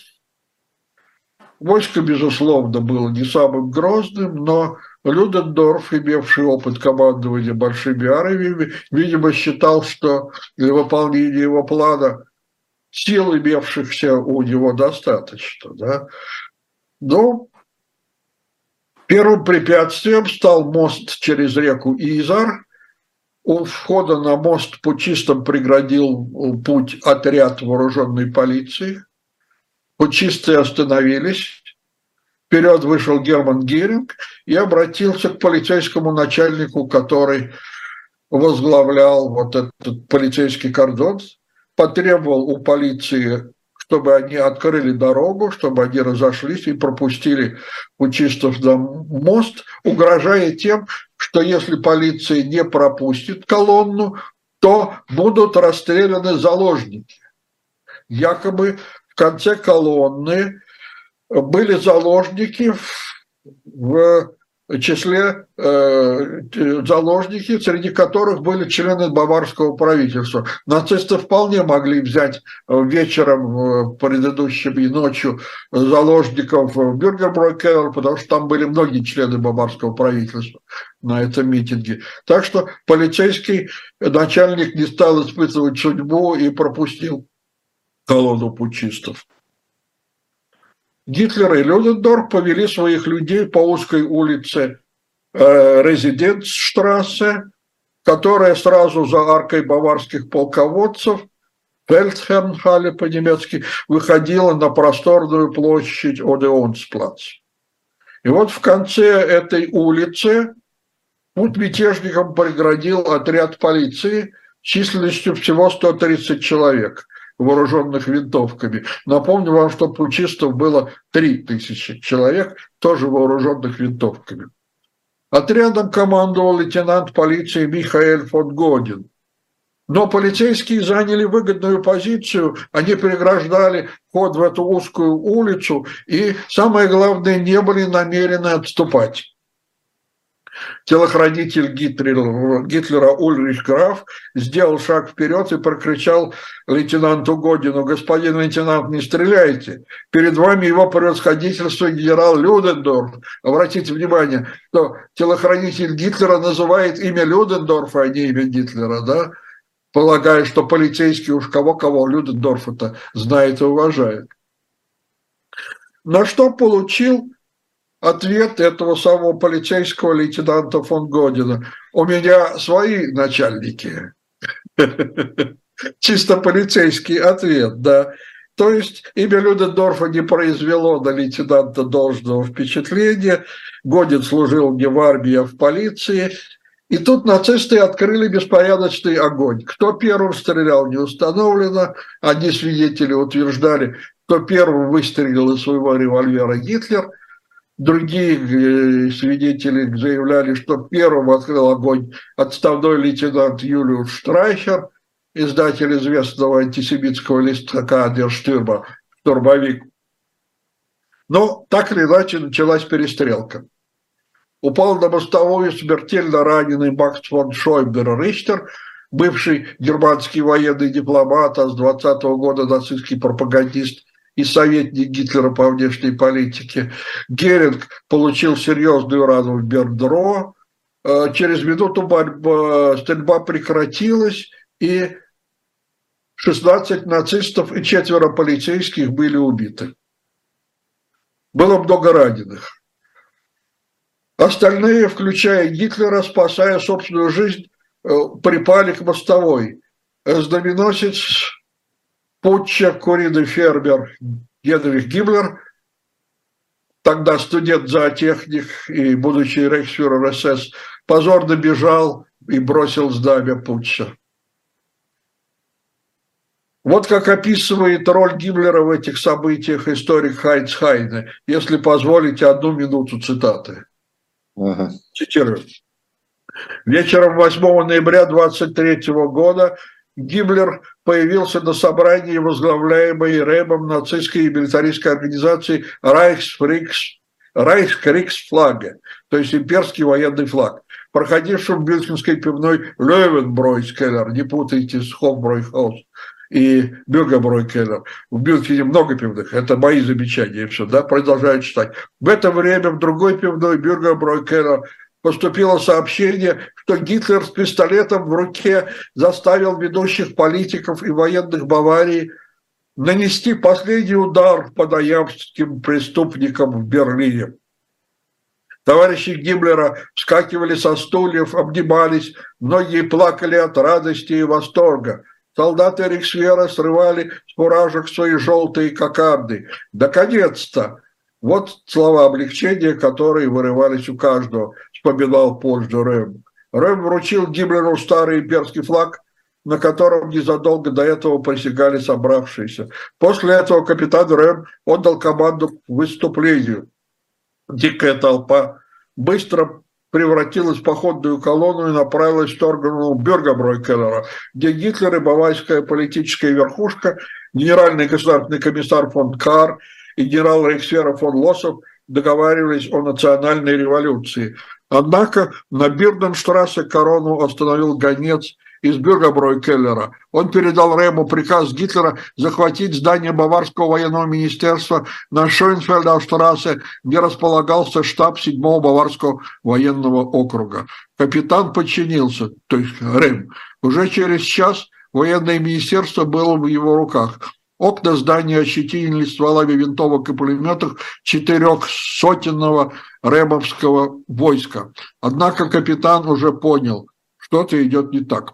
S3: Войско, безусловно, было не самым грозным, но Людендорф, имевший опыт командования большими армиями, видимо, считал, что для выполнения его плана сил, имевшихся у него, достаточно. Да? Но первым препятствием стал мост через реку Изар. У входа на мост пучистам преградил путь отряд вооруженной полиции – Путчисты остановились, вперед вышел Герман Геринг и обратился к полицейскому начальнику, который возглавлял вот этот полицейский кордон, потребовал у полиции, чтобы они открыли дорогу, чтобы они разошлись и пропустили путчистов на мост, угрожая тем, что если полиция не пропустит колонну, то будут расстреляны заложники. Якобы в конце колонны были заложники в числе э, заложники, среди которых были члены баварского правительства. Нацисты вполне могли взять вечером предыдущим и ночью заложников в Бюргербройкер, потому что там были многие члены баварского правительства на этом митинге. Так что полицейский начальник не стал испытывать судьбу и пропустил колонну путчистов. Гитлер и Людендорф повели своих людей по узкой улице э, Резидентштрассе, которая сразу за аркой баварских полководцев, Фельдхернхале по-немецки, выходила на просторную площадь Одеонсплац. И вот в конце этой улицы путь мятежникам преградил отряд полиции численностью всего 130 человек – вооруженных винтовками. Напомню вам, что пучистов было 3000 человек, тоже вооруженных винтовками. Отрядом командовал лейтенант полиции Михаэль фон Годин. Но полицейские заняли выгодную позицию, они преграждали ход в эту узкую улицу и, самое главное, не были намерены отступать. Телохранитель Гитлера, Гитлера Ульрих Граф сделал шаг вперед и прокричал лейтенанту Годину, господин лейтенант, не стреляйте, перед вами его превосходительство генерал Людендорф. Обратите внимание, что телохранитель Гитлера называет имя Людендорфа, а не имя Гитлера, да? Полагая, что полицейский уж кого-кого Людендорфа-то знает и уважает. На что получил ответ этого самого полицейского лейтенанта фон Година. У меня свои начальники. [laughs] Чисто полицейский ответ, да. То есть имя Людендорфа не произвело на лейтенанта должного впечатления. Годин служил не в армии, а в полиции. И тут нацисты открыли беспорядочный огонь. Кто первым стрелял, не установлено. Одни свидетели утверждали, кто первым выстрелил из своего револьвера Гитлер – Другие э, свидетели заявляли, что первым открыл огонь отставной лейтенант Юлиус Штрайхер, издатель известного антисемитского листка Адерштюрма «Штурмовик». Но так или иначе началась перестрелка. Упал на мостовую смертельно раненый Макс фон Шойбер Рихтер, бывший германский военный дипломат, а с 20 -го года нацистский пропагандист – и советник Гитлера по внешней политике. Геринг получил серьезную рану в Бердро. Э, через минуту борьба, стрельба прекратилась, и 16 нацистов и четверо полицейских были убиты. Было много раненых. Остальные, включая Гитлера, спасая собственную жизнь, э, припали к мостовой. Знаменосец путча Куриды Фербер Генрих Гиммлер, тогда студент зоотехник и будучи рейхсфюрер СС, позорно бежал и бросил знамя путча. Вот как описывает роль Гиммлера в этих событиях историк Хайнц Хайне, если позволите одну минуту цитаты. Ага. Цитирую. Вечером 8 ноября 23 года Гиммлер появился на собрании, возглавляемой Рэбом нацистской и милитаристской организации Райхсфрикс, Райхскриксфлага, то есть имперский военный флаг, проходившим в Мюнхенской пивной Левенбройскеллер, не путайте с Хофбройхаус и Бюргебройкеллер. В Мюнхене много пивных, это мои замечания, все, да, продолжаю читать. В это время в другой пивной Бюргебройкеллер поступило сообщение, что Гитлер с пистолетом в руке заставил ведущих политиков и военных Баварии нанести последний удар по ноябрьским преступникам в Берлине. Товарищи Гиммлера вскакивали со стульев, обнимались, многие плакали от радости и восторга. Солдаты Риксвера срывали с фуражек свои желтые кокарды. Наконец-то! Вот слова облегчения, которые вырывались у каждого вспоминал позже Рэм. Рэм вручил Гиммлеру старый имперский флаг, на котором незадолго до этого присягали собравшиеся. После этого капитан Рэм отдал команду к выступлению. Дикая толпа быстро превратилась в походную колонну и направилась в сторону Бюргобройкеллера, где Гитлер и баварская политическая верхушка, генеральный государственный комиссар фон Кар и генерал Рейхсфера фон Лосов договаривались о национальной революции. Однако на Бирденштрассе корону остановил гонец из Бюргобройкеллера. Он передал Рему приказ Гитлера захватить здание Баварского военного министерства на Шойнфельдштрассе, где располагался штаб 7-го Баварского военного округа. Капитан подчинился, то есть Рем. Уже через час военное министерство было в его руках. Окна здания ощетинили стволами винтовок и пулеметов четырехсотенного рэбовского войска. Однако капитан уже понял, что-то идет не так.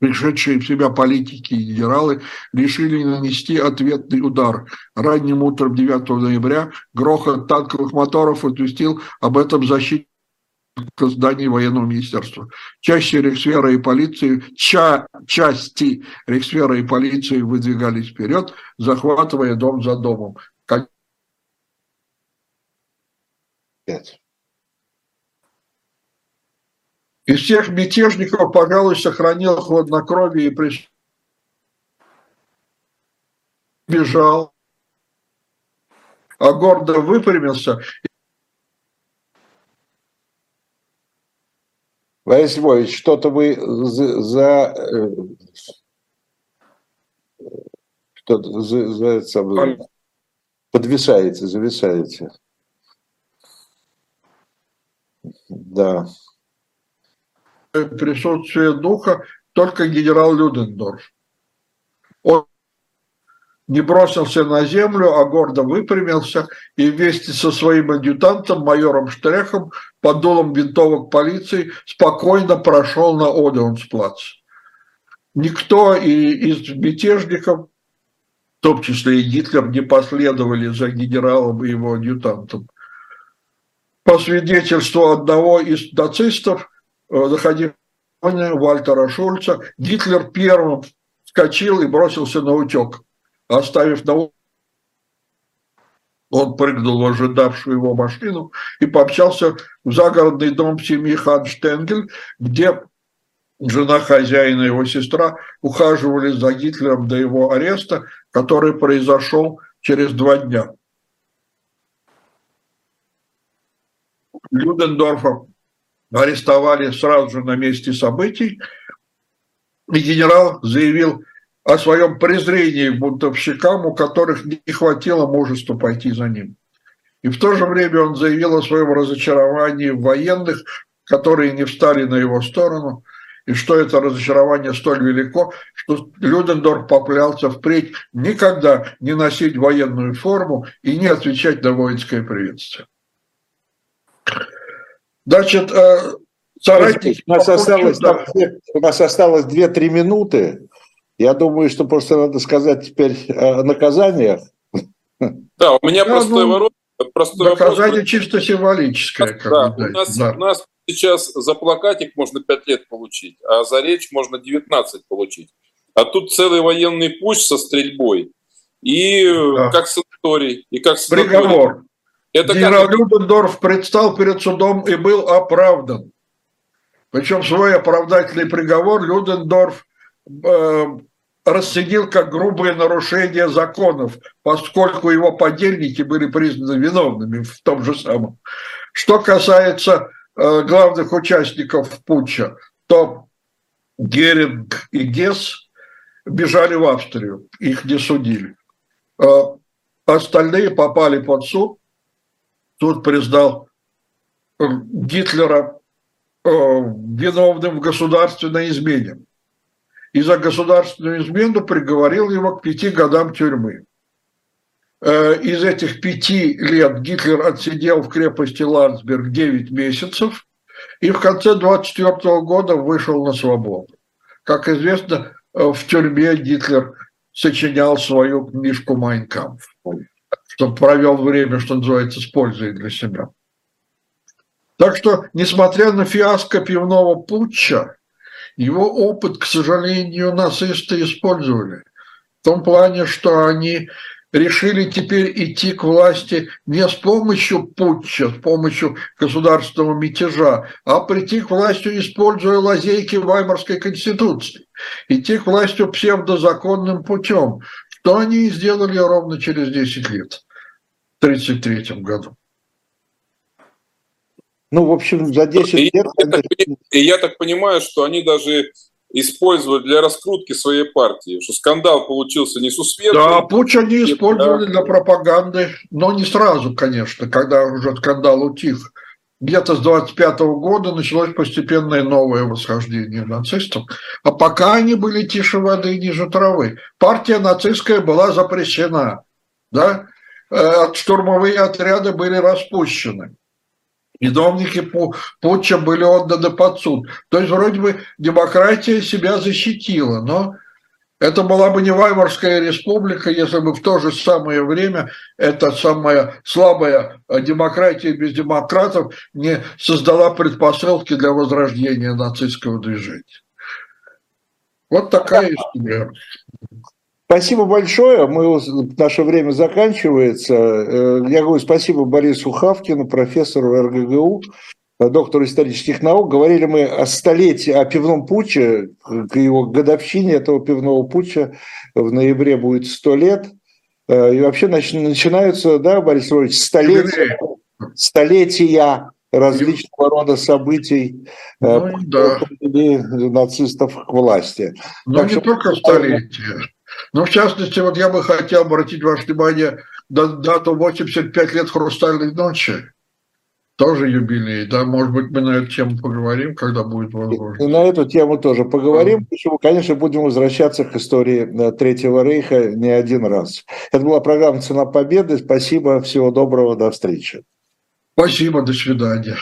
S3: Пришедшие в себя политики и генералы решили нанести ответный удар. Ранним утром 9 ноября грохот танковых моторов известил об этом защите к зданию военного министерства. Части Рейхсфера и полиции, ча, части Рейхсфера и полиции выдвигались вперед, захватывая дом за домом. Пять. Из всех мятежников, пожалуй, сохранил хладнокровие и приш... бежал, а гордо выпрямился
S2: Борис Львович, что-то вы за, за что-то за, за это самое, подвисаете, зависаете. Да.
S3: Присутствие духа только генерал Людендорф. Не бросился на землю, а гордо выпрямился и вместе со своим адъютантом, майором Штрехом, под дулом винтовок полиции спокойно прошел на Одеонсплац. Никто и из мятежников, в том числе и Гитлер, не последовали за генералом и его адъютантом. По свидетельству одного из нацистов, э, Вальтера Шульца, Гитлер первым вскочил и бросился на утек – оставив на он прыгнул в ожидавшую его машину и пообщался в загородный дом семьи Ханштенгель, где жена хозяина и его сестра ухаживали за Гитлером до его ареста, который произошел через два дня. Людендорфа арестовали сразу же на месте событий, и генерал заявил о своем презрении к бунтовщикам, у которых не хватило мужества пойти за ним. И в то же время он заявил о своем разочаровании в военных, которые не встали на его сторону, и что это разочарование столь велико, что Людендорф поклялся впредь никогда не носить военную форму и не отвечать на воинское приветствие.
S2: Значит, э, соратники... У нас, осталось, у нас осталось 2-3 минуты. Я думаю, что просто надо сказать теперь о наказаниях.
S4: Да, у меня простой ну, вопрос.
S3: Простой наказание вопрос. чисто символическое.
S4: Да, у, нас, да. у нас сейчас за плакатик можно 5 лет получить, а за речь можно 19 получить. А тут целый военный путь со стрельбой. И да. как санаторий, и как
S3: санаторий. Приговор. Это Генерал как... Людендорф предстал перед судом и был оправдан. Причем свой оправдательный приговор Людендорф э, расценил как грубое нарушение законов, поскольку его подельники были признаны виновными в том же самом. Что касается э, главных участников путча, то Геринг и Гесс бежали в Австрию, их не судили. Э, остальные попали под суд. Суд признал э, Гитлера э, виновным в государственной измене и за государственную измену приговорил его к пяти годам тюрьмы. Э, из этих пяти лет Гитлер отсидел в крепости Ландсберг 9 месяцев и в конце 24 года вышел на свободу. Как известно, э, в тюрьме Гитлер сочинял свою книжку «Майнкамп», что провел время, что называется, с пользой для себя. Так что, несмотря на фиаско пивного путча, его опыт, к сожалению, нацисты использовали. В том плане, что они решили теперь идти к власти не с помощью путча, с помощью государственного мятежа, а прийти к власти, используя лазейки Ваймарской конституции. Идти к власти псевдозаконным путем, что они и сделали ровно через 10 лет, в 1933 году.
S2: Ну, в общем, за 10 и лет...
S4: Я так, и я так понимаю, что они даже используют для раскрутки своей партии, что скандал получился несусветный.
S3: Да, путь они использовали да. для пропаганды, но не сразу, конечно, когда уже скандал утих. Где-то с 25 -го года началось постепенное новое восхождение нацистов. А пока они были тише воды и ниже травы. Партия нацистская была запрещена. Да? Э, штурмовые отряды были распущены виновники путча были отданы под суд. То есть вроде бы демократия себя защитила, но это была бы не Ваймарская республика, если бы в то же самое время эта самая слабая демократия без демократов не создала предпосылки для возрождения нацистского движения. Вот такая история.
S2: Спасибо большое. Мы, наше время заканчивается. Э, я говорю спасибо Борису Хавкину, профессору РГГУ, доктору исторических наук. Говорили мы о столетии, о пивном путче, к его годовщине этого пивного путча. В ноябре будет сто лет. Э, и вообще начинаются, да, Борис Иванович, столетия, столетия различного рода событий
S3: ну, да.
S2: нацистов к власти.
S3: Ну, так не что... только столетия. Но в частности, вот я бы хотел обратить ваше внимание на дату 85 лет «Хрустальной ночи». Тоже юбилей, да, может быть, мы на эту тему поговорим, когда будет возможность.
S2: И на эту тему тоже поговорим. Почему? Конечно, будем возвращаться к истории э, Третьего Рейха не один раз. Это была программа «Цена победы». Спасибо, всего доброго, до встречи.
S3: Спасибо, до свидания.